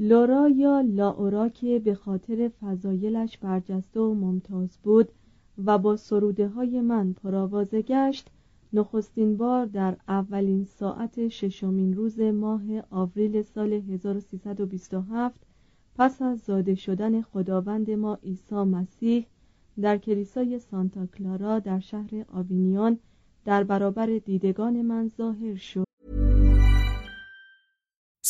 لورا یا لاورا که به خاطر فضایلش برجسته و ممتاز بود و با سروده های من پرآوازه گشت نخستین بار در اولین ساعت ششمین روز ماه آوریل سال 1327 پس از زاده شدن خداوند ما عیسی مسیح در کلیسای سانتا کلارا در شهر آوینیان در برابر دیدگان من ظاهر شد.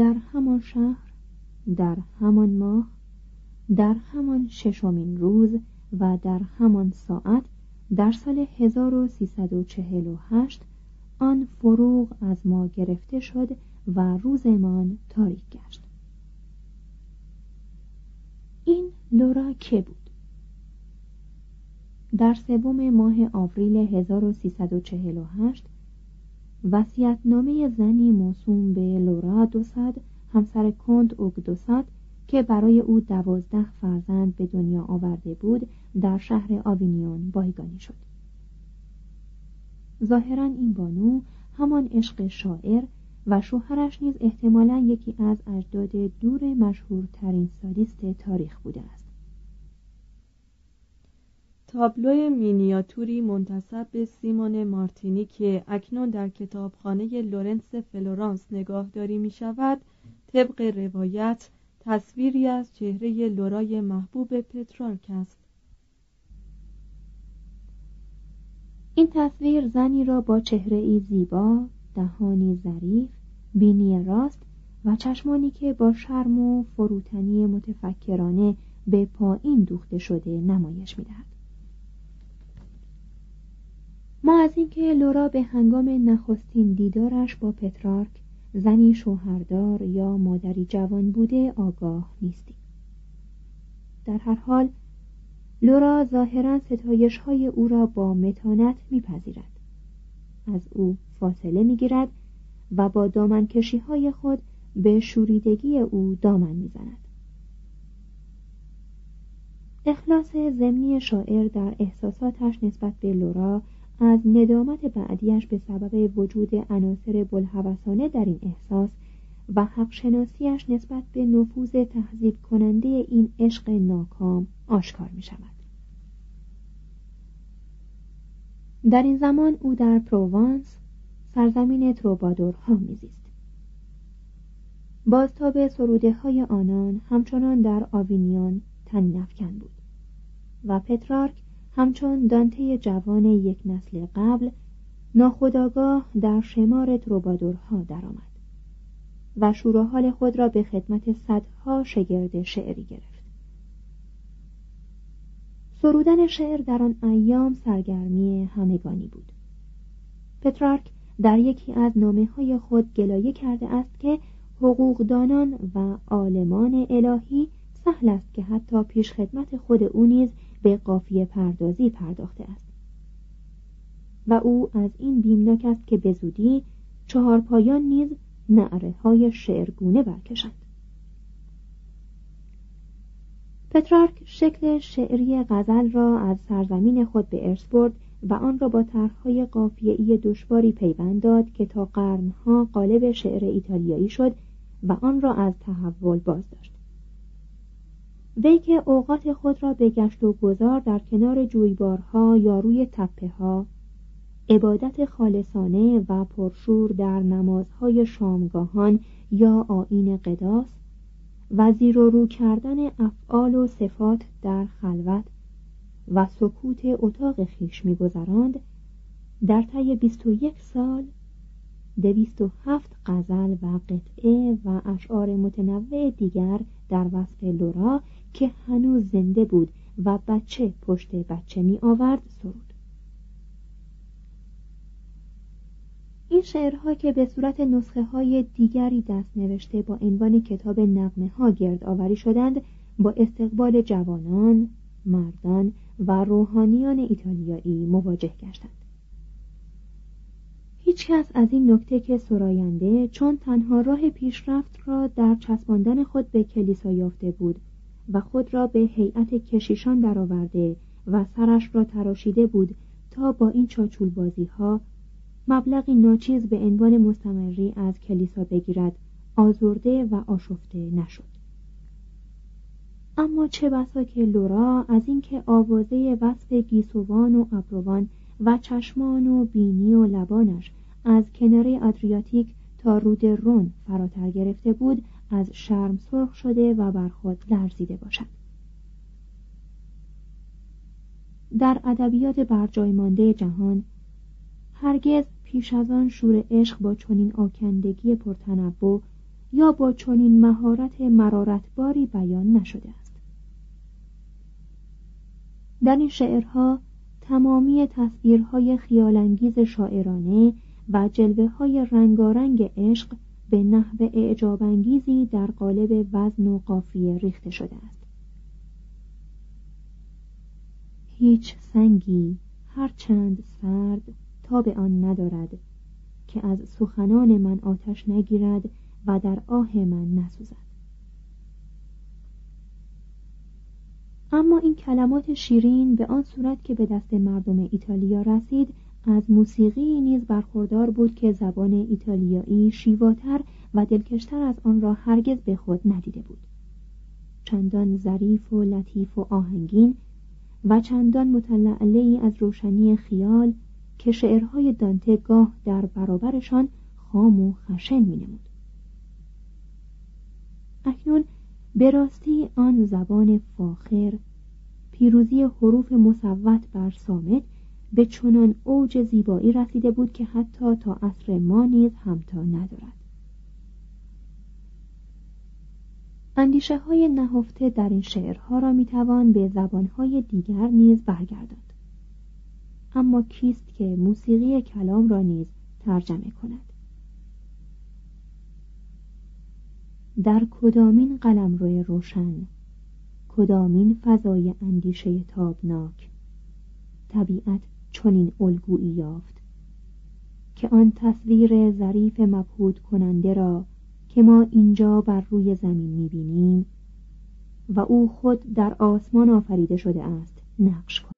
در همان شهر در همان ماه در همان ششمین روز و در همان ساعت در سال 1348 آن فروغ از ما گرفته شد و روزمان تاریک گشت. این لورا که بود؟ در سوم ماه آوریل 1348 وسیعتنامه زنی موسوم به لورا دوصد همسر کند اوگدوساد که برای او دوازده فرزند به دنیا آورده بود در شهر آوینیون بایگانی شد. ظاهرا این بانو همان عشق شاعر و شوهرش نیز احتمالا یکی از اجداد دور مشهورترین سادیست تاریخ بوده است. تابلو مینیاتوری منتسب به سیمون مارتینی که اکنون در کتابخانه لورنتس فلورانس نگاهداری می شود طبق روایت تصویری از چهره لورای محبوب پترارک است. این تصویر زنی را با چهره ای زیبا دهانی ظریف بینی راست و چشمانی که با شرم و فروتنی متفکرانه به پایین دوخته شده نمایش می‌دهد. ما از اینکه لورا به هنگام نخستین دیدارش با پترارک زنی شوهردار یا مادری جوان بوده آگاه نیستیم. در هر حال لورا ظاهرا ستایش های او را با متانت میپذیرد. از او فاصله می‌گیرد و با دامنکشی های خود به شوریدگی او دامن می‌زند. اخلاص ضمنی شاعر در احساساتش نسبت به لورا از ندامت بعدیش به سبب وجود عناصر بلحوثانه در این احساس و حق شناسیش نسبت به نفوذ تهذیب کننده این عشق ناکام آشکار می شود در این زمان او در پروانس سرزمین تروبادورها میزیست. بازتاب سروده های آنان همچنان در آوینیون تنین افکن بود و پترارک همچون دانته جوان یک نسل قبل ناخداگاه در شمار تروبادورها درآمد و شور حال خود را به خدمت صدها شگرد شعری گرفت. سرودن شعر در آن ایام سرگرمی همگانی بود. پترارک در یکی از نامه های خود گلایه کرده است که حقوقدانان و عالمان الهی سهل است که حتی پیش خدمت خود او نیز به قافیه پردازی پرداخته است. و او از این بیمناک است که به زودی چهار پایان نیز نعره های شعرگونه برکشند. پترارک شکل شعری غزل را از سرزمین خود به ارث برد و آن را با طرحهای قافیه‌ای دشواری پیوند داد که تا قرنها قالب شعر ایتالیایی شد و آن را از تحول باز داشت وی که اوقات خود را به گشت و گذار در کنار جویبارها یا روی تپه ها عبادت خالصانه و پرشور در نمازهای شامگاهان یا آین قداس و زیر و رو کردن افعال و صفات در خلوت و سکوت اتاق خیش میگذراند در طی بیست و یک سال دویست و هفت غزل و قطعه و اشعار متنوع دیگر در وصف لورا که هنوز زنده بود و بچه پشت بچه می آورد سرود. این شعرها که به صورت نسخه های دیگری دست نوشته با عنوان کتاب نقمه ها گرد آوری شدند با استقبال جوانان، مردان و روحانیان ایتالیایی مواجه گشتند. هیچکس از این نکته که سراینده چون تنها راه پیشرفت را در چسباندن خود به کلیسا یافته بود و خود را به هیئت کشیشان درآورده و سرش را تراشیده بود تا با این چاچول بازی ها مبلغی ناچیز به عنوان مستمری از کلیسا بگیرد آزرده و آشفته نشد. اما چه بسا که لورا از اینکه آوازه وصف گیسوان و ابروان و چشمان و بینی و لبانش از کناره آدریاتیک تا رود رون فراتر گرفته بود از شرم سرخ شده و بر خود لرزیده باشد. در ادبیات برجای مانده جهان هرگز پیش از آن شور عشق با چنین آکندگی پرتنوع یا با چنین مهارت مرارتباری بیان نشده است. در این شعرها تمامی تصویرهای خیالانگیز شاعرانه و جلوه های رنگارنگ عشق به نحو اعجابانگیزی در قالب وزن و قافیه ریخته شده است. هیچ سنگی هرچند سرد تا به آن ندارد که از سخنان من آتش نگیرد و در آه من نسوزد. اما این کلمات شیرین به آن صورت که به دست مردم ایتالیا رسید از موسیقی نیز برخوردار بود که زبان ایتالیایی شیواتر و دلکشتر از آن را هرگز به خود ندیده بود چندان ظریف و لطیف و آهنگین و چندان متلعله از روشنی خیال که شعرهای دانته گاه در برابرشان خام و خشن می نمود. اکنون به راستی آن زبان فاخر پیروزی حروف مصوت بر سامت به چنان اوج زیبایی رسیده بود که حتی تا عصر ما نیز همتا ندارد. اندیشه های نهفته در این شعرها را می‌توان به زبانهای دیگر نیز برگرداند. اما کیست که موسیقی کلام را نیز ترجمه کند؟ در کدامین قلم روی روشن کدامین فضای اندیشه تابناک طبیعت چنین الگویی یافت که آن تصویر ظریف مبهود کننده را که ما اینجا بر روی زمین می‌بینیم و او خود در آسمان آفریده شده است نقش کن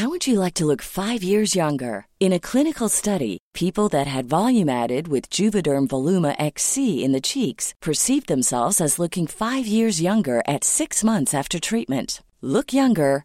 How would you like to look five years younger? In a clinical study, people that had volume added with Juvederm Voluma XC in the cheeks perceived themselves as looking five years younger at six months after treatment. Look younger,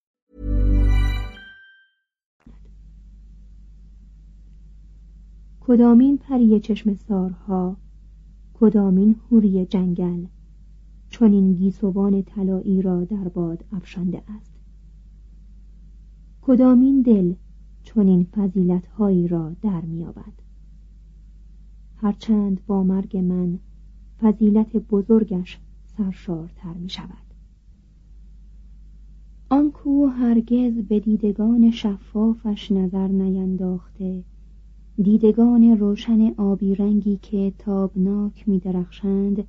کدامین پری چشم سارها کدامین هوری جنگل چون این گیسوان طلایی را در باد افشانده است. کدامین دل چون این فضیلت هایی را در میابد هرچند با مرگ من فضیلت بزرگش سرشارتر می شود آن کو هرگز به دیدگان شفافش نظر نینداخته دیدگان روشن آبی رنگی که تابناک می درخشند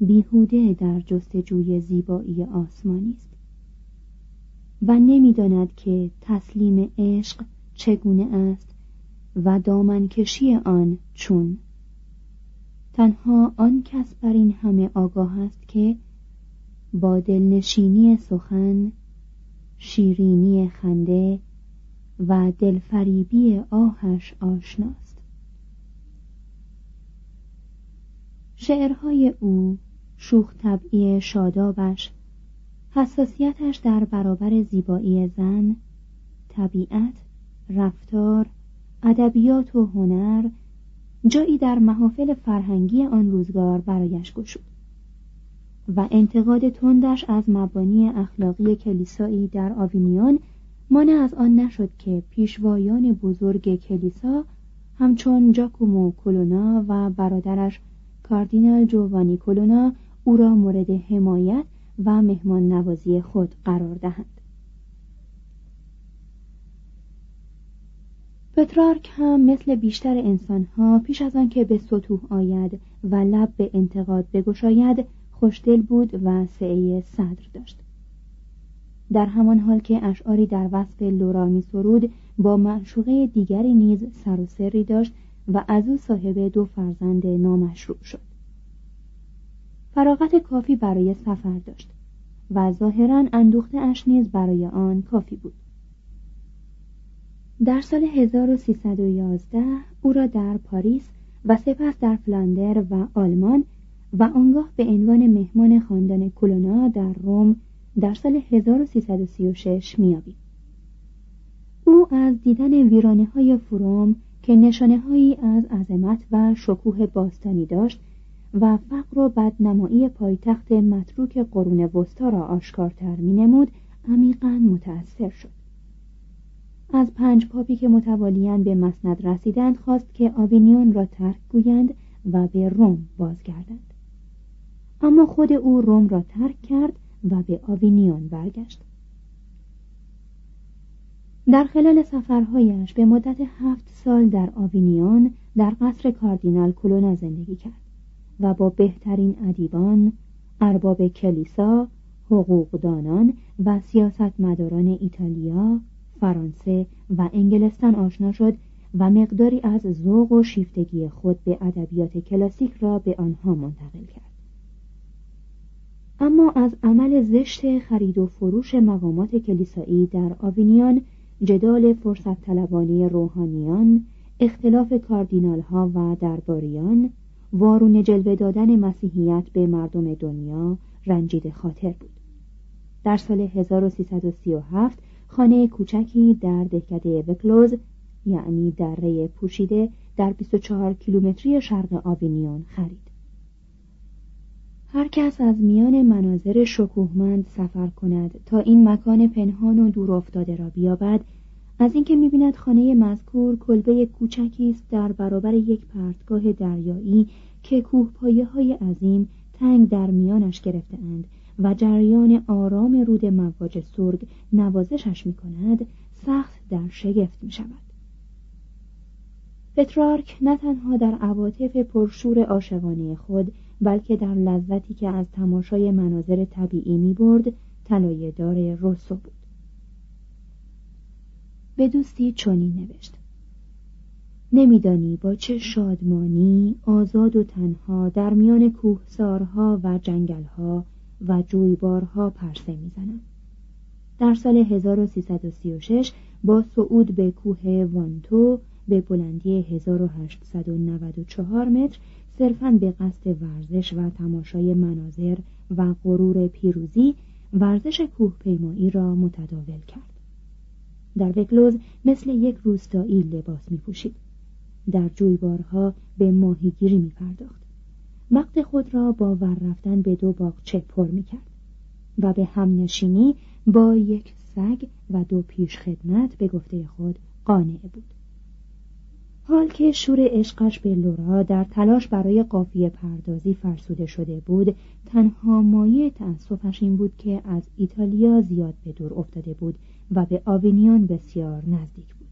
بیهوده در جستجوی زیبایی آسمانی است. و نمی‌داند که تسلیم عشق چگونه است و دامنکشی آن چون. تنها آن کس بر این همه آگاه است که با دلنشینی سخن شیرینی خنده و دلفریبی آهش آشناست. شعرهای او شوخ طبعی شادابش حساسیتش در برابر زیبایی زن طبیعت رفتار ادبیات و هنر جایی در محافل فرهنگی آن روزگار برایش گشود و انتقاد تندش از مبانی اخلاقی کلیسایی در آوینیون مانع از آن نشد که پیشوایان بزرگ کلیسا همچون جاکومو کلونا و برادرش کاردینال جوانی کلونا او را مورد حمایت و مهمان نوازی خود قرار دهند. پترارک هم مثل بیشتر انسانها پیش از آنکه به سطوح آید و لب به انتقاد بگشاید خوشدل بود و سعه صدر داشت. در همان حال که اشعاری در وصف لورا می سرود با معشوقه دیگری نیز سر و سری داشت و از او صاحب دو فرزند نامشروع شد. فراغت کافی برای سفر داشت و ظاهرا اندوخته اش نیز برای آن کافی بود. در سال 1311 او را در پاریس و سپس در فلاندر و آلمان و آنگاه به عنوان مهمان خاندان کلونا در روم در سال 1336 میابید او از دیدن ویرانه های فروم که نشانه هایی از عظمت و شکوه باستانی داشت و فقر و بدنمایی پایتخت متروک قرون وسطا را آشکارتر مینمود عمیقا متأثر شد. از پنج پاپی که متوالیان به مسند رسیدند خواست که آوینیون را ترک گویند و به روم بازگردند. اما خود او روم را ترک کرد و به آوینیون برگشت. در خلال سفرهایش به مدت هفت سال در آوینیون در قصر کاردینال کلونا زندگی کرد و با بهترین ادیبان ارباب کلیسا حقوقدانان و سیاستمداران ایتالیا فرانسه و انگلستان آشنا شد و مقداری از ذوق و شیفتگی خود به ادبیات کلاسیک را به آنها منتقل کرد. اما از عمل زشت خرید و فروش مقامات کلیسایی در آوینیان جدال فرصت طلبانی روحانیان اختلاف کاردینال ها و درباریان وارون جلوه دادن مسیحیت به مردم دنیا رنجید خاطر بود. در سال 1337 خانه کوچکی در دهکده وکلوز یعنی دره پوشیده در 24 کیلومتری شرق آوینیون خرید. هر کس از میان مناظر شکوهمند سفر کند تا این مکان پنهان و دور افتاده را بیابد. از اینکه می‌بیند خانه مذکور کلبه کوچکی است در برابر یک پرتگاه دریایی که کوه های عظیم تنگ در میانش گرفتهاند و جریان آرام رود مواج سرگ نوازشش می کند سخت در شگفت می شود پترارک نه تنها در عواطف پرشور عاشقانه خود بلکه در لذتی که از تماشای مناظر طبیعی می برد دار روسو بود. به دوستی چنین نوشت. نمیدانی با چه شادمانی آزاد و تنها در میان کوهسارها و جنگلها و جویبارها پرسه می‌زنم. در سال 1336 با صعود به کوه وانتو به بلندی 1894 متر صرفاً به قصد ورزش و تماشای مناظر و غرور پیروزی ورزش کوه پیمایی را متداول کرد در وکلوز مثل یک روستایی لباس می پوشید. در جویبارها به ماهیگیری می پرداخت. وقت خود را با ور رفتن به دو باغچه پر می کرد و به هم نشینی با یک سگ و دو پیش خدمت به گفته خود قانع بود. حال که شور عشقش به لورا در تلاش برای قافیه پردازی فرسوده شده بود تنها مایه تأسفش این بود که از ایتالیا زیاد به دور افتاده بود و به آوینیان بسیار نزدیک بود.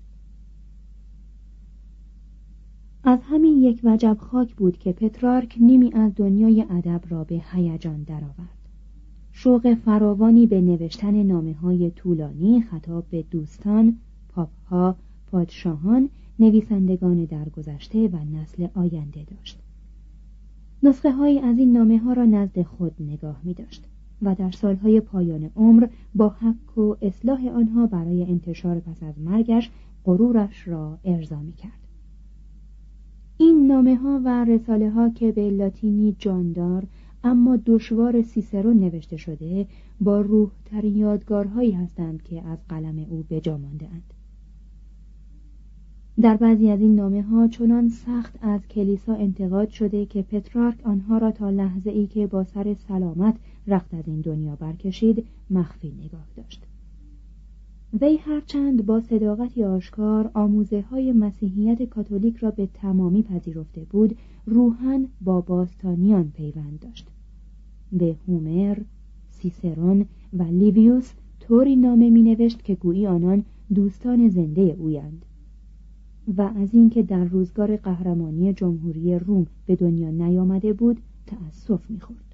از همین یک وجب خاک بود که پترارک نیمی از دنیای ادب را به هیجان درآورد. شوق فراوانی به نوشتن نامه های طولانی خطاب به دوستان پاپها پادشاهان نویسندگان درگذشته و نسل آینده داشت نسخه های از این نامه ها را نزد خود نگاه می داشت و در سالهای پایان عمر با حق و اصلاح آنها برای انتشار پس از مرگش غرورش را ارضا می کرد. این نامه ها و رساله ها که به لاتینی جاندار اما دشوار سیسرون نوشته شده با روح ترین یادگارهایی هستند که از قلم او بجا مانده اند. در بعضی از این نامه ها چنان سخت از کلیسا انتقاد شده که پترارک آنها را تا لحظه ای که با سر سلامت رخت از این دنیا برکشید مخفی نگاه داشت. وی هرچند با صداقتی آشکار آموزه های مسیحیت کاتولیک را به تمامی پذیرفته بود روحن با باستانیان پیوند داشت. به هومر، سیسرون و لیویوس طوری نامه می نوشت که گویی آنان دوستان زنده اویند و از اینکه در روزگار قهرمانی جمهوری روم به دنیا نیامده بود تأسف می‌خورد.